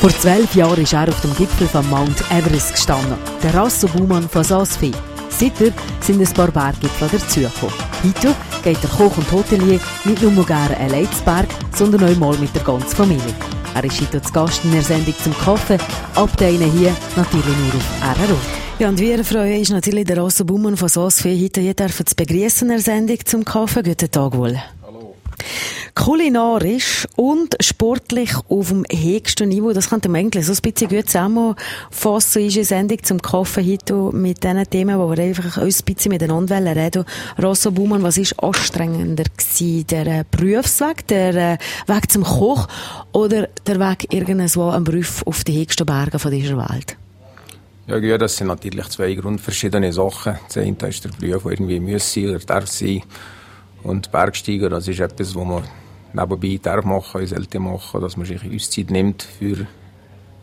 Vor zwölf Jahren ist er auf dem Gipfel von Mount Everest gestanden, der Rasso Baumann von Saasfee. Seitdem sind ein paar Berggipfel dazugekommen. Heute geht der Koch und Hotelier nicht nur gerne allein zu Berg, sondern auch mal mit der ganzen Familie. Er ist heute zu Gast in der Sendung zum Kaffee, ab denen hier natürlich nur auf RRO. Ja, und wir freuen uns natürlich der Rosso Baumann von Saasfee heute hier zu begrüßen in der Sendung zum Kaffee. Guten Tag wohl. Kulinarisch und sportlich auf dem höchsten Niveau, das könnte man eigentlich so ein bisschen gut zusammenfassen, ist eine Sendung zum Kaffee heute mit diesen Themen, wo wir einfach ein bisschen miteinander reden Rosso Baumann, was ist anstrengender gewesen? Der äh, Berufsweg, der äh, Weg zum Koch oder der Weg irgendwo am Beruf auf die höchsten Berge dieser Welt? Ja, ja, das sind natürlich zwei grundverschiedene Sachen. Das eine ist der Beruf, der irgendwie muss sein oder darf sein. Und Bergsteiger, das ist etwas, wo man nebenbei darf machen, sollte machen, dass man sich Auszeit nimmt für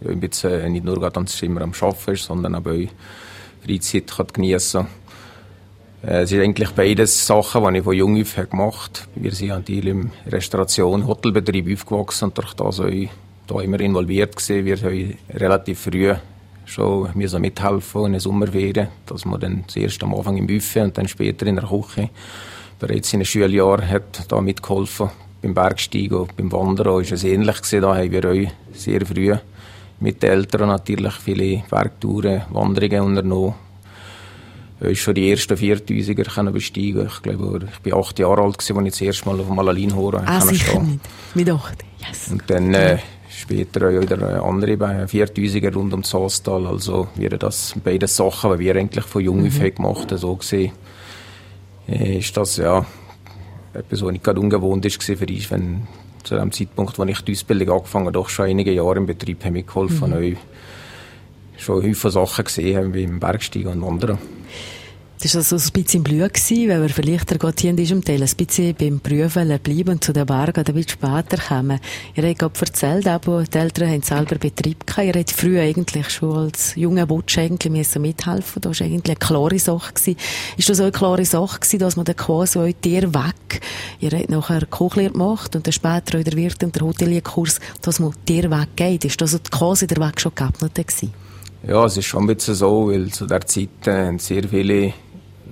ja, bisschen, nicht nur gerade immer am Arbeiten ist, sondern auch Freizeit kann geniessen äh, Es sind eigentlich beides Sachen, die ich von jung auf gemacht habe. Wir sind an im Restauration-, Hotelbetrieb aufgewachsen und durch das auch da immer involviert gewesen. Wir haben relativ früh schon mithelfen in den Sommerferien, dass man dann zuerst am Anfang im Buffet und dann später in der Küche bereits in den Schuljahren hat da mitgeholfen beim Bergsteigen und beim Wandern ist es ähnlich gewesen. Da haben wir auch sehr früh mit den Eltern natürlich viele Bergtouren, Wanderungen unternommen. Ich schon die ersten 4000er besteigen. Ich glaube, ich war acht Jahre alt, als ich das erste Mal auf dem Alalinhorn ah, sicher nicht. Mit acht, yes. Und dann äh, später auch wieder andere 4000er rund um das Salztal. Also wären das beide Sachen, die wir eigentlich von jung auf mhm. gemacht haben. So gesehen äh, ist das ja etwas, was nicht gerade ungewohnt ist für uns, wenn zu dem Zeitpunkt, als ich die Ausbildung angefangen habe, doch schon einige Jahre im Betrieb habe mitgeholfen, mhm. schon viele Sachen gesehen haben, wie im Bergsteigen und Wandern. Das war also ein bisschen blöd, gewesen, weil wir vielleicht gerade hier in diesem Teil ein bisschen beim Prüfen bleiben und zu den Bergen ein bisschen später kommen. Ihr habt gerade erzählt, aber die Eltern haben selber Betrieb gehabt. Ihr habt früher eigentlich schon als junger Butsch eigentlich müssen mithelfen. Das war eigentlich eine klare Sache gewesen. Ist das auch eine klare Sache gewesen, dass man dann quasi auch dir weg, ihr habt nachher Kochlehre gemacht und dann später auch der Wirt und der Hotelierkurs, dass man dir weggeht. Ist das quasi der Weg schon geöffnet gewesen? Ja, es ist schon ein bisschen so, weil zu der Zeit äh, sehr viele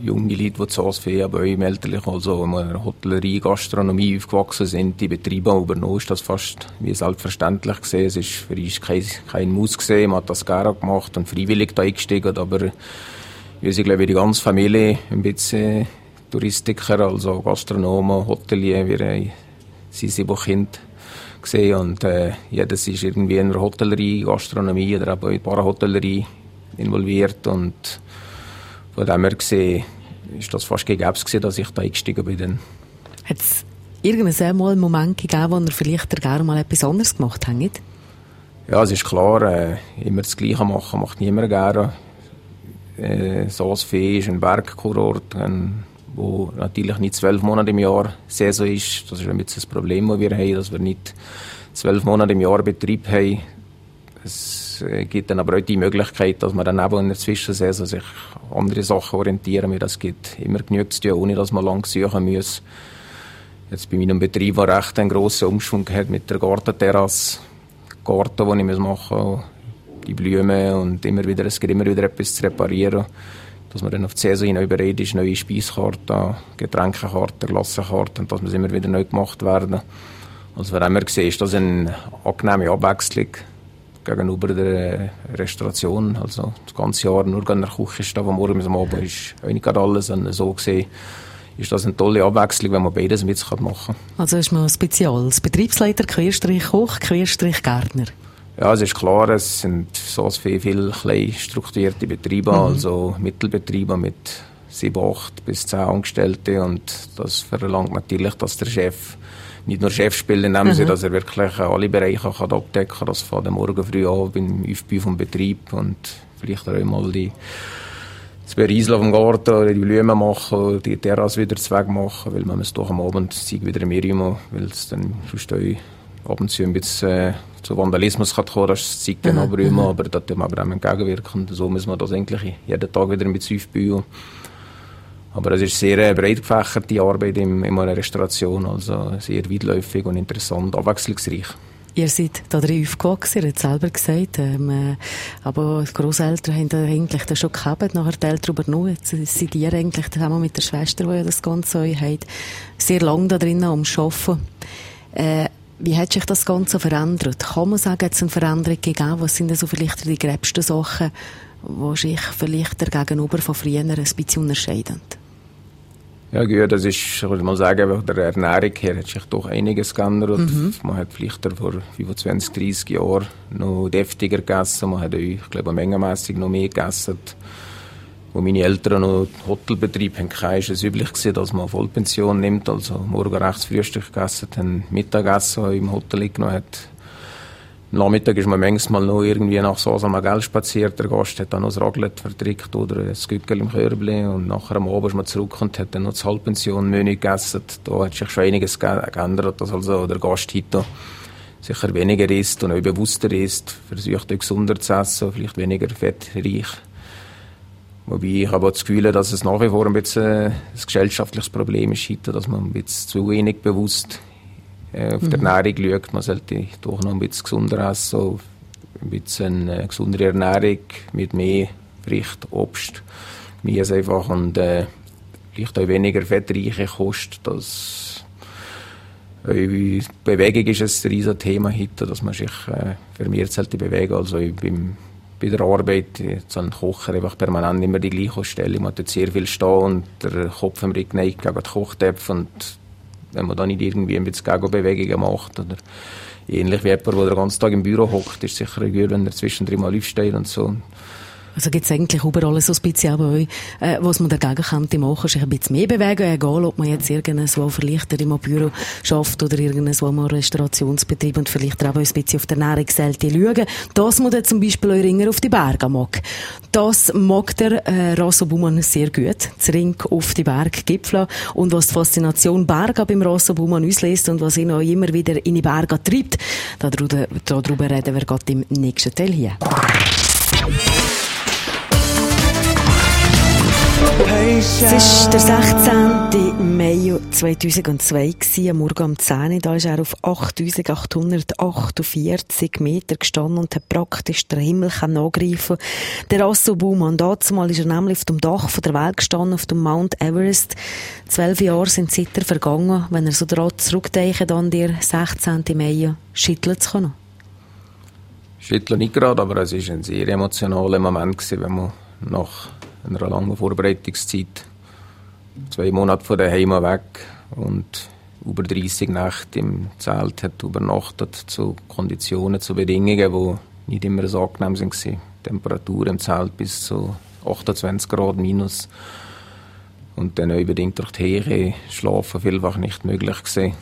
junge Leute, die zu Hause bei im Elterlichen, also in der Hotellerie, Gastronomie aufgewachsen sind, die Betriebe übernommen, ist das fast wie selbstverständlich gesehen. Es ist für uns kein, kein Muss gesehen, man hat das gerne gemacht und freiwillig da eingestiegen, aber wir sind, glaube ich, die ganze Familie ein bisschen Touristiker, also Gastronomen, Hotelier, wir sind sieben Kinder gesehen und äh, jedes ist irgendwie in der Hotellerie, Gastronomie oder auch in der involviert und von dem her gesehen, ist das fast gegeben, dass ich da eingestiegen bin. Hat es irgendeinen Mal einen Moment gegeben, wo ihr vielleicht gerne mal etwas anderes gemacht habt? Ja, es ist klar, äh, immer das Gleiche machen macht niemand gerne. Äh, Saasfee ist ein Bergkurort, ein, wo natürlich nicht zwölf Monate im Jahr Saison ist. Das ist ein bisschen das Problem, das wir haben, dass wir nicht zwölf Monate im Jahr Betrieb haben. Es äh, gibt dann aber auch die Möglichkeit, dass man dann eben in der Zwischensaison sich andere Sachen orientieren muss. Das gibt immer genügend zu tun, ohne dass man lang suchen muss. Jetzt bei meinem Betrieb war recht ein grosser Umschwung gehabt mit der Gartenterrasse. Garten, den ich machen muss, die Blumen und immer wieder, es gibt immer wieder etwas zu reparieren. Dass man dann auf die Saison hinein bereit ist, neue Speiskarten, Getränkekarten, Glassenkarten, dass man immer wieder neu gemacht werden. Also wenn man sieht, ist das eine angenehme Abwechslung gegenüber der Restauration. Also das ganze Jahr nur in der Küche stehen, am Morgen bis am Abend ist auch nicht alles. Und so gesehen ist das eine tolle Abwechslung, wenn man beides mit machen kann. Also ist man speziell als Betriebsleiter, Querstrich Koch, Querstrich Gärtner? Ja, es ist klar, es sind so viele, viele klein strukturierte Betriebe, mhm. also Mittelbetriebe mit sieben, acht bis zehn Angestellte und das verlangt natürlich, dass der Chef nicht nur Chef spielt in dem mhm. Dass er wirklich alle Bereiche kann abdecken kann. Das von dem Morgen früh an beim Aufbau vom Betrieb und vielleicht auch mal die das Berieseln vom Garten oder die Blumen machen, die Terrasse wieder zu Weg machen, weil man es doch am Abend sieht wieder mehr immer, weil es dann sonst ab und zu ein bisschen äh, zu Vandalismus kann kommen, das zeigt dann mhm. aber immer, aber da muss man auch entgegenwirken. So muss man das eigentlich jeden Tag wieder mit aufbauen. Aber es ist sehr äh, breit gefächert, die Arbeit in, in einer Restauration, also sehr weitläufig und interessant, abwechslungsreich. Ihr seid da drin aufgewachsen, ihr habt selber gesagt, ähm, äh, aber die Grosseltern haben eigentlich das schon gehabt, nachher die Eltern übernommen. Jetzt seid ihr eigentlich zusammen mit der Schwester, die das Ganze euch hat, sehr lange da drinnen am Arbeiten. Äh, wie hat sich das Ganze verändert? Kann man sagen, es eine Veränderung gegeben? Was sind so vielleicht die gröbsten Sachen, die sich vielleicht der Gegenüber von früher ein bisschen unterscheiden? Ja, gut, das ist, ich würde mal sagen, von der Ernährung her hat sich doch einiges geändert. Mhm. Man hat vielleicht vor 25, 30 Jahren noch deftiger gegessen. Man hat auch, ich glaube, mengenmässig noch mehr gegessen. Wo meine Eltern noch Hotelbetrieb haben, ist es üblich gewesen, dass man Vollpension nimmt, also morgen rechts Frühstück gegessen, dann Mittagessen im Hotel genommen hat Nachmittag ist man manchmal noch irgendwie nach so am Geld spaziert. Der Gast hat dann noch das Raclette verträgt oder ein Gückel im Körbli. Und nachher am Abend ist man zurück und hat dann noch das Halbpension-Menü gegessen. Da hat sich schon einiges geändert, dass also der Gast heute sicher weniger isst und auch bewusster isst. Versucht auch gesunder zu essen, vielleicht weniger fettreich. Wobei ich aber das Gefühl habe, dass es nach wie vor ein bisschen ein gesellschaftliches Problem ist, dass man ein bisschen zu wenig bewusst auf mhm. der Ernährung schaut. Man sollte doch noch ein bisschen gesunder essen, ein bisschen äh, gesundere Ernährung mit mehr Gericht, Obst, Gemüse einfach und äh, vielleicht auch weniger fettreiche Kost. Das, äh, Bewegung ist ein riesiges Thema heute, dass man sich äh, vermehrt sollte bewegen. Also beim bei der Arbeit, so ein Kocher einfach permanent immer die gleiche Stellung. Man hat sehr viel stehen und der Kopf im Rücken neigt gegen die Kochtöpfe und wenn man da nicht irgendwie bisschen Gegenbewegungen macht oder ähnlich wie jemand, der den ganzen Tag im Büro hockt, ist sicher gut, wenn er zwischendrin mal aufsteht und so. Also gibt es eigentlich überall so ein bisschen bei euch, äh, was man dagegen könnte machen, sich ein bisschen mehr bewegen, egal ob man jetzt irgendwo vielleicht im Büro schafft oder irgendwo mal Restaurationsbetrieb und vielleicht auch ein bisschen auf der Ernährungsseite schauen. Das man dann zum Beispiel euch Ringer auf die Berge mag. Das mag der äh, Rasso Buhmann sehr gut, das Ring auf die Berggipfel und was die Faszination Berge beim Rasso Buhmann auslöst und was ihn auch immer wieder in die Berge treibt, darüber, darüber reden wir gerade im nächsten Teil hier. Es war der 16. Mai 2002, am Morgen um 10 Uhr. Da ist er auf 8848 Meter gestanden und hat praktisch den Himmel angreifen Der Asso Baumann, dazumal ist er nämlich auf dem Dach der Welt gestanden, auf dem Mount Everest. Zwölf Jahre sind seither vergangen. Wenn er so daran zurückdenkt, an der 16. Mai, schüttelt es noch? Schütteln nicht gerade, aber es war ein sehr emotionaler Moment, wenn man nach einer langen Vorbereitungszeit. Zwei Monate von daheim weg und über 30 Nächte im Zelt hat übernachtet zu Konditionen, zu Bedingungen, die nicht immer so angenehm waren. Temperatur im Zelt bis zu 28 Grad minus. Und dann unbedingt durch die Heere schlafen vielfach nicht möglich gewesen.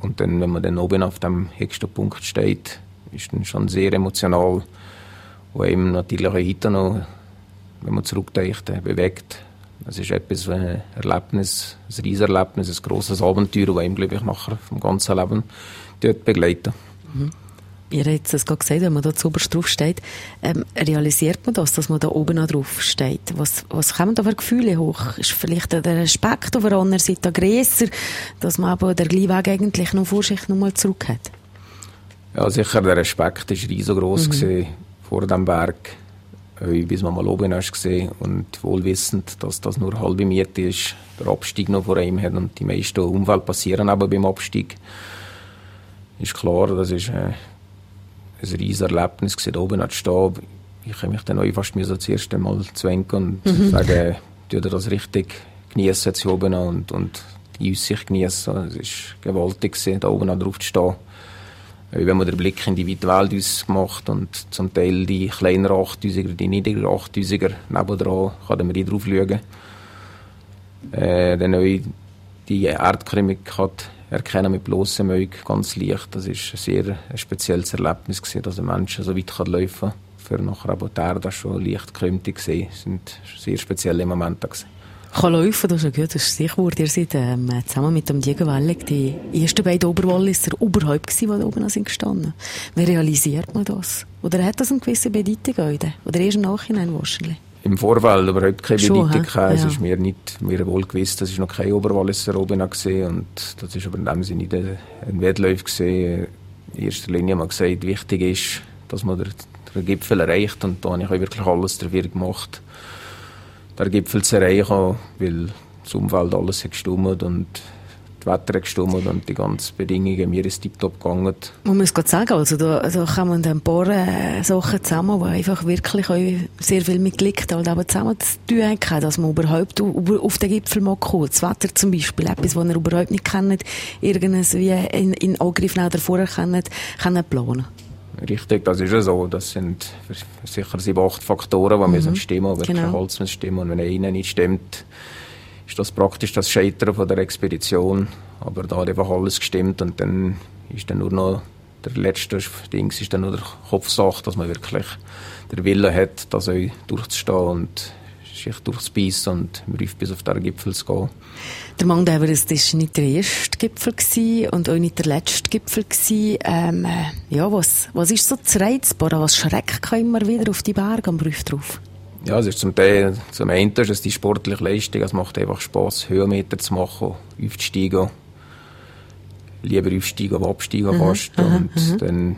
Und dann, wenn man dann oben auf dem höchsten Punkt steht, ist dann schon sehr emotional, wo einem natürlich auch heute noch wenn man zurückdenkt, äh, bewegt. Es ist etwas, ein äh, Erlebnis, ein riesiges Erlebnis, ein grosses Abenteuer, das ihm, glaube ich, nachher vom ganzen Leben dort begleitet. Mhm. Ihr habt es gerade gesagt, wenn man da zuoberst drauf steht, ähm, realisiert man das, dass man da oben noch drauf steht? Was, was kommen da für Gefühle hoch? Ist vielleicht der Respekt auf der anderen Seite grösser, dass man aber der gleichen Weg eigentlich noch vor sich nochmal zurück hat? Ja, sicher, der Respekt war riesengroß mhm. vor dem Berg bis man mal oben ist gesehen und wohlwissend, dass das nur halbe Miete ist, der Abstieg noch vor ihm hat und die meisten Unfälle passieren aber beim Abstieg. Ist klar, das ist äh, ein riesiges Erlebnis gewesen, da oben zu stehen. Ich habe mich dann auch fast das erste Mal zwängen und mhm. sagen, tue das richtig genießen hier oben und, und die Aussicht genießen. Es war gewaltig, gewesen, da oben drauf zu stehen. Wenn man den Blick in die weite Welt uns gemacht und zum Teil die kleineren 8000er, die niedrigeren 8000er nebendran, kann man die drauf schauen. Äh, dann auch die Erdkrümmung erkennen mit bloßem Auge ganz leicht. Das ist ein sehr spezielles Erlebnis gewesen, dass ein Mensch so weit kann laufen kann. Für nachher aber die Erde schon leicht gekrümmt gesehen. Das sind sehr spezielle Momente gewesen. Kann laufen, das ist ein gutes Stichwort. Ihr seid ähm, zusammen mit dem Diego Wellig die ersten beiden Oberwalliser überhaupt gewesen, die da oben sind gestanden. Wie realisiert man das? Oder hat das eine gewisse Bedeutung heute? Oder erst im Nachhinein wahrscheinlich? Im Vorfeld überhaupt keine Schon, Bedeutung. Ja. Es ist mir nicht mir wohl gewiss, dass ich noch kein Oberwalliser oben gesehen und das ist aber in dem Sinne nicht ein Wettlauf gesehen. in erster Linie mal gesagt, wichtig ist, dass man den, den Gipfel erreicht und da habe ich wirklich alles dafür gemacht, den Gipfel zu erreichen, weil das Umfeld alles hat gestimmt und das Wetter hat gestimmt und die ganzen Bedingungen, mir ist tiptop gegangen. Man muss gerade sagen, also da, da man ein paar äh, Sachen zusammen, die einfach wirklich sehr viel mit Licht halt aber zusammen zu tun haben, dass man überhaupt auf den Gipfel mal kommt. Das Wetter zum Beispiel, etwas, das ihr überhaupt nicht kennt, irgendwas wie in, in Angriff vorher kennt, können planen. Richtig, das ist ja so. Das sind sicher sieben, acht Faktoren, die mhm. müssen stimmen, wirklich genau. Holz muss stimmen. Und wenn einer nicht stimmt, ist das praktisch das Scheitern von der Expedition. Aber da hat einfach alles gestimmt und dann ist dann nur noch der letzte Ding ist dann nur der Kopfsache, dass man wirklich den Willen hat, das auch durchzustehen und sich durchzubeissen und im Riff bis auf den Gipfel zu gehen. Der Mount Everest war nicht der erste Gipfel und auch nicht der letzte Gipfel. Ähm, ja, was, was ist so das Reizbare? Was schreckt immer wieder auf die Berge am Brief drauf? Ja, es ist zum Teil, zum einen ist es die sportliche Leistung. Es macht einfach Spass, Höhenmeter zu machen, aufzusteigen. Lieber aufsteigen als absteigen mhm, fast. Mhm, und mhm. dann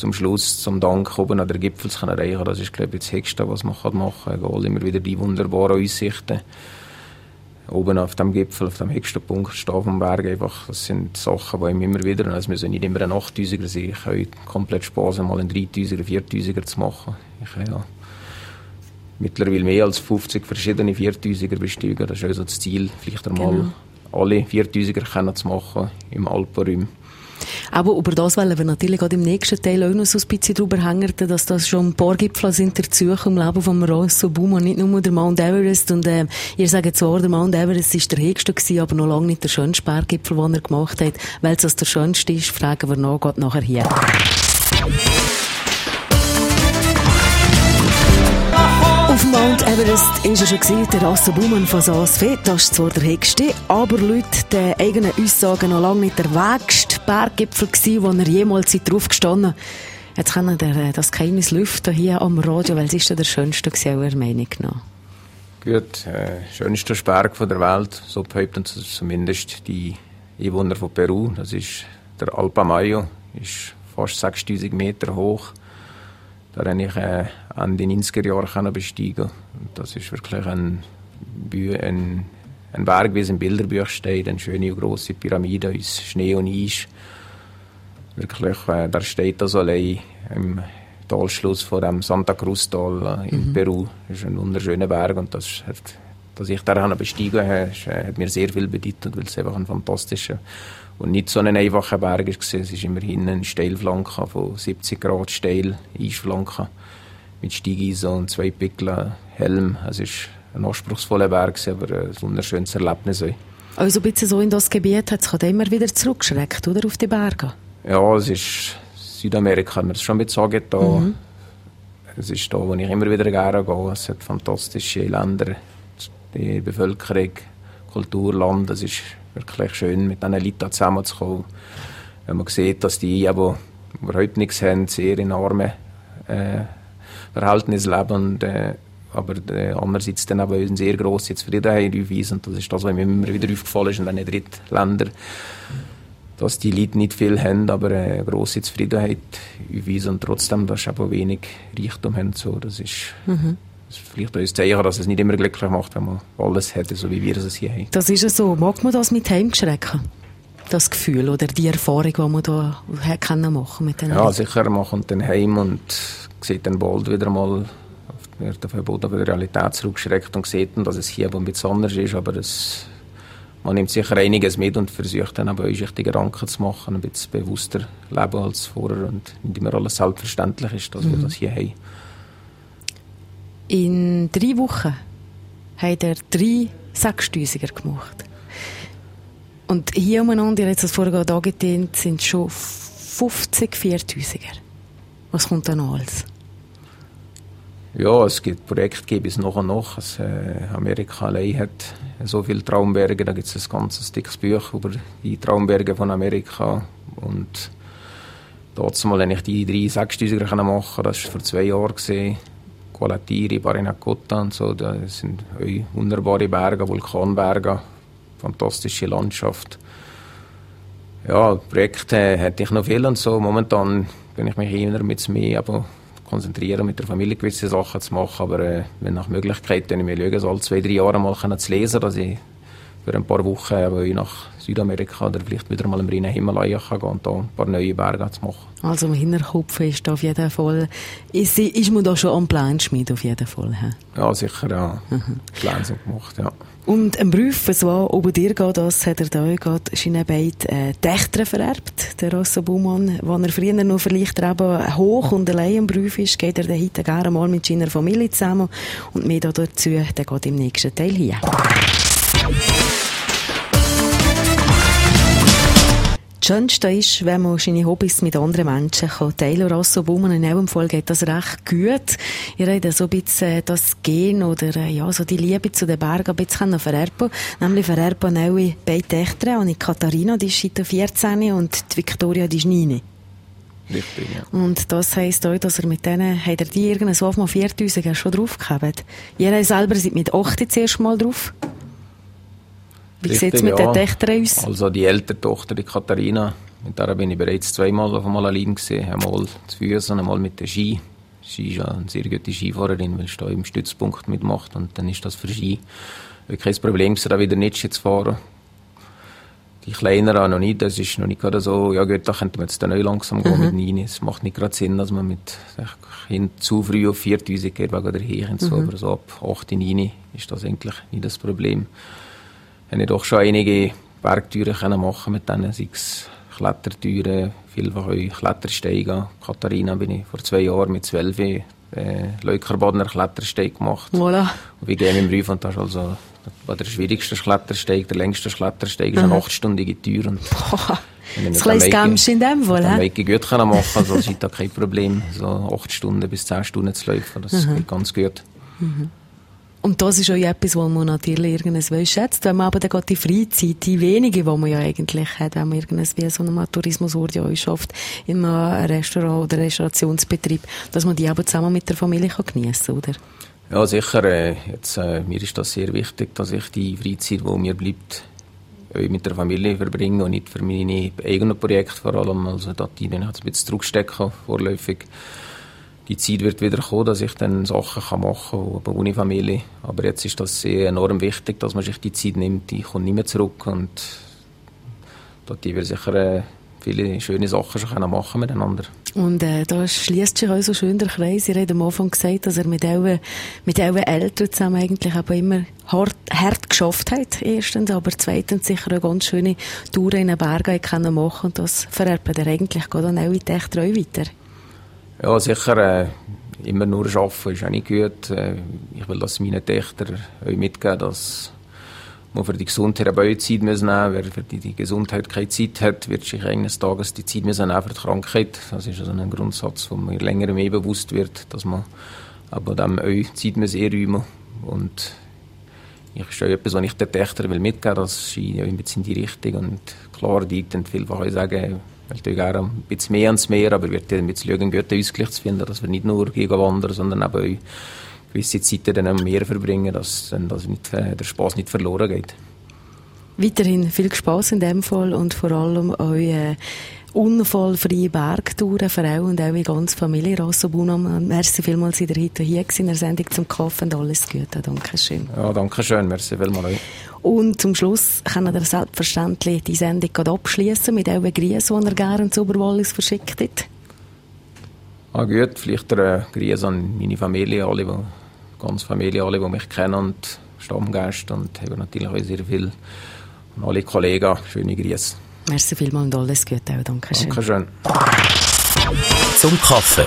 zum Schluss, zum Dank oben an den Gipfel zu erreichen, das ist, glaube ich, das Höchste, was man machen kann. Egal, immer wieder die wunderbaren Aussichten. Oben auf dem Gipfel, auf dem höchsten Punkt, stehen vom Berg einfach. Das sind Sachen, die einem immer wieder, es müssen nicht immer ein 8000er sein. Ich habe komplett Spaß, mal einen 3000er, 4000er zu machen. Ich, ja, mittlerweile mehr als 50 verschiedene 4000er besteigen. Das ist also das Ziel, vielleicht einmal genau. alle 4000er zu machen im Alpenraum. Aber über das wollen wir natürlich gerade im nächsten Teil auch noch so ein bisschen drüber hängen, dass das schon ein paar Gipfel sind der im Leben von Rosso Buma, nicht nur der Mount Everest. Und äh, ihr sagt zwar, der Mount Everest ist der höchste gewesen, aber noch lange nicht der schönste Berggipfel, den er gemacht hat. Weil es der schönste ist, fragen wir noch, geht nachher hier. Auf Mount Everest ist er schon gesehen, der Rasse Baumann von Saas-Fett. Das ist zwar der höchste, aber laut den eigenen Aussagen noch lange nicht der Berggipfel gewesen, wo er jemals drauf gestanden Jetzt kann er äh, das Geheimnis lüften hier am Radio, weil es ist ja der schönste gewesen, eurer Meinung nach. Gut, äh, schönster Berg der Welt, so behaupten zumindest die Einwohner von Peru. Das ist der Alpamayo, ist fast 6000 Meter hoch. Da habe ich äh, Ende 90er Jahre besteigen Das ist wirklich ein, ein, ein Berg, wie es im Bilderbuch steht, eine schöne und grosse Pyramide aus Schnee und Eis. Wirklich, äh, da steht das allein im Talschluss von dem Santa Cruz Tal äh, in mhm. Peru. Das ist ein wunderschöner Berg und das hat, dass ich da besteigen habe, äh, hat mir sehr viel bedeutet, weil es einfach ein fantastischer und nicht so ein einfacher Berg war. Es ist immerhin eine Steilflanke von 70 Grad steil, Eisflanke mit Steigeisen und zwei Pickeln, Helm. Es ist ein anspruchsvoller Berg, aber ein wunderschönes Erlebnis. Also ein bisschen so in das Gebiet hat es immer wieder zurückgeschreckt, oder, auf die Berge? Ja, es ist Südamerika, kann man das schon sagen. Da. Mhm. Es ist da, wo ich immer wieder gerne gehe. Es hat fantastische Länder, die Bevölkerung, Kultur, Land. Es ist wirklich schön, mit diesen Leuten zusammenzukommen. Wenn man sieht, dass die, die überhaupt nichts haben, sehr in armen äh, Verhältnissen leben und, äh, aber äh, andererseits dann aber eine sehr grosse Zufriedenheit aufweisen. Und das ist das, was mir immer wieder aufgefallen ist in diesen Drittländern, dass die Leute nicht viel haben, aber eine grosse Zufriedenheit aufweisen und trotzdem das aber wenig Reichtum haben. So, das ist... Mhm. Das ist vielleicht ein Zeichen, dass es nicht immer glücklich macht, wenn man alles hat, so wie wir es hier haben. Das ist ja so. Mag man das mit heimgeschrecken? Das Gefühl oder die Erfahrung, die man da können machen mit den Ja, sicher. Man kommt dann heim und sieht dann bald wieder mal wird auf den Boden der Realität zurückgeschreckt und sieht dass es hier ein bisschen anders ist, aber es, man nimmt sicher einiges mit und versucht dann aber sich die Gedanken zu machen, ein bisschen bewusster leben als vorher und nicht immer alles selbstverständlich ist, dass mhm. wir das hier haben. In drei Wochen hat er drei Sechstausiger gemacht. Und hier umeinander, jetzt das vorher gerade angetönt, sind schon 50 Viertausiger. Was kommt dann noch alles? Ja, es gibt Projekte gibt es noch und noch. Also, äh, Amerika allein hat so viele Traumberge, da gibt es ein ganzes dickes Buch über die Traumberge von Amerika. Und dort mal, wenn ich die drei Sechstausiger machen das war vor zwei Jahren. Gewesen. Gualatiri, Parinacota und so. Das sind wunderbare Berge, Vulkanberge, fantastische Landschaft. Ja, Projekte hätte ich noch viel und so. Momentan bin ich mich eher mit mehr aber konzentrieren, mit der Familie gewisse Sachen zu machen. Aber äh, wenn nach Möglichkeit, dann mir schauen, so alle zwei, drei Jahre mal zu lesen, dass ich für ein paar Wochen eben nach Südamerika oder vielleicht wieder mal im reinen Himalaya kann gehen und da ein paar neue Berge zu machen. Also im Hinterkopf ist auf jeden Fall, ist, ist man da schon am Plan schmieden auf jeden Fall? He? Ja, sicher, ja. Mhm. Pläne sind gemacht, ja. Und ein Brief, was ob dir geht, das hat er da gerade seine beiden äh, Töchter vererbt, der Rosso Baumann. Wenn er früher noch vielleicht eben hoch und allein im Brief ist, geht er dann heute gerne mal mit seiner Familie zusammen. Und mehr dazu, der geht im nächsten Teil hier. Das Schönste ist, wenn man seine Hobbys mit anderen Menschen kann teilen kann. Rosso Baumann in eurem Fall geht das recht gut. Ihr habt so ein bisschen das Gen oder äh, ja, so die Liebe zu den Bergen ein bisschen vererben Nämlich vererben auch beide Töchter. Und Katharina, die ist seit 14 und die Victoria, die ist 9. Richtig, ja. Und das heisst auch, dass er mit denen, hat er die irgendwann so auf mal 4000 schon drauf gehabt. Ihr selber seid mit 8 das erste Mal drauf. Wie sieht es mit ja. den Töchtern aus? Also die ältere Tochter, die Katharina, mit der bin ich bereits zweimal auf einmal allein gesehen. Einmal zu Füßen, einmal mit der Ski. Sie ist ja eine sehr gute Skifahrerin, weil sie da im Stützpunkt mitmacht und dann ist das für Ski kein Problem, da wieder nicht zu fahren. Die Kleineren noch nicht, das ist noch nicht gerade so, ja gut, da könnte man jetzt dann neu langsam gehen mhm. mit Nini. Es macht nicht gerade Sinn, dass man mit Kind zu früh auf 4000 geht wegen der Höhe und so, mhm. aber so ab 8, 9 ist das eigentlich nicht das Problem habe ich doch schon einige Bergtüren können machen mit denen, sei es Klettertüren, vielfach auch Klettersteige. Katharina bin ich vor zwei Jahren mit zwölf äh, Leukerbadner Klettersteig gemacht. Voilà. Und wir gehen im Brief und das ist also der schwierigste Klettersteig, der längste Klettersteig, ist eine achtstündige Tür. Und das kleines Gämschen in dem Fall, hä? Ich gut können machen, also es ist da kein Problem, so acht Stunden bis zehn Stunden zu laufen, das mhm. geht ganz gut. Mhm. Und das ist auch etwas, was man natürlich irgendwas schätzt. Wenn man aber dann die Freizeit, die wenige, die man ja eigentlich hat, wenn man irgendwas wie so einen Tourismusort ja schafft, in einem Restaurant oder Restaurationsbetrieb, dass man die aber zusammen mit der Familie kann geniessen oder? Ja, sicher. Äh, jetzt, äh, mir ist das sehr wichtig, dass ich die Freizeit, die mir bleibt, mit der Familie verbringe und nicht für meine eigenen Projekte vor allem. Also, da die dann ein bisschen zurückstecken, vorläufig die Zeit wird wieder kommen, dass ich dann Sachen kann machen kann, ohne Familie. Aber jetzt ist das enorm wichtig, dass man sich die Zeit nimmt. Die kommt nicht mehr zurück und dort wir sicher äh, viele schöne Sachen schon machen miteinander. Und äh, da schließt sich auch so schön der Kreis. Ihr habt am Anfang gesagt, dass er mit euren, mit Eltern zusammen eigentlich aber immer hart, hart geschafft hat, erstens, aber zweitens sicher eine ganz schöne Tour in den Bergen können machen und das vererbt er eigentlich gerade an eure Töchter auch weiter. Ja, sicher. Äh, immer nur arbeiten ist auch nicht gut. Äh, ich will das meinen Töchtern euch mitgeben, dass man für die Gesundheit eine Zeit müssen nehmen Wer für die, die Gesundheit keine Zeit hat, wird sich eines Tages die Zeit müssen für die Krankheit. Das ist also ein Grundsatz, wo mir länger mehr bewusst wird, dass man aber dem euch Zeit müssen einräumen Und ich stelle etwas, was ich den Töchtern mitgeben will, das scheint ja ein bisschen die Richtung. Und klar, die dann vielfach sagen, ich tue gerne ein bisschen mehr ans Meer, aber wir ein bisschen schauen, einen guten Ausgleich zu finden, dass wir nicht nur gegen wandern, sondern eben auch gewisse Zeiten dann am Meer verbringen, dass, dass nicht, äh, der Spaß nicht verloren geht. Weiterhin viel Spaß in dem Fall und vor allem eure unfallfreie Bergtouren für euch und auch die ganze Familie Rassobunam. Merci vielmals, dass ihr heute hier in der Sendung zum Kaffee und alles Gute. Dankeschön. Ja, danke schön. Merci vielmals. Und zum Schluss können ihr selbstverständlich die Sendung abschließen mit euren Grüßen, die ihr gerne zu Oberwallis verschickt habt. Ah, gut, vielleicht der Grüße an meine Familie, alle, die, ganze Familie, alle, die mich kennen und Stammgäste und haben natürlich auch sehr viel und alle Kollegen. Schöne Grüße. Merci vielmals und alles Gute auch. Dankeschön. Dankeschön. Zum Kaffee.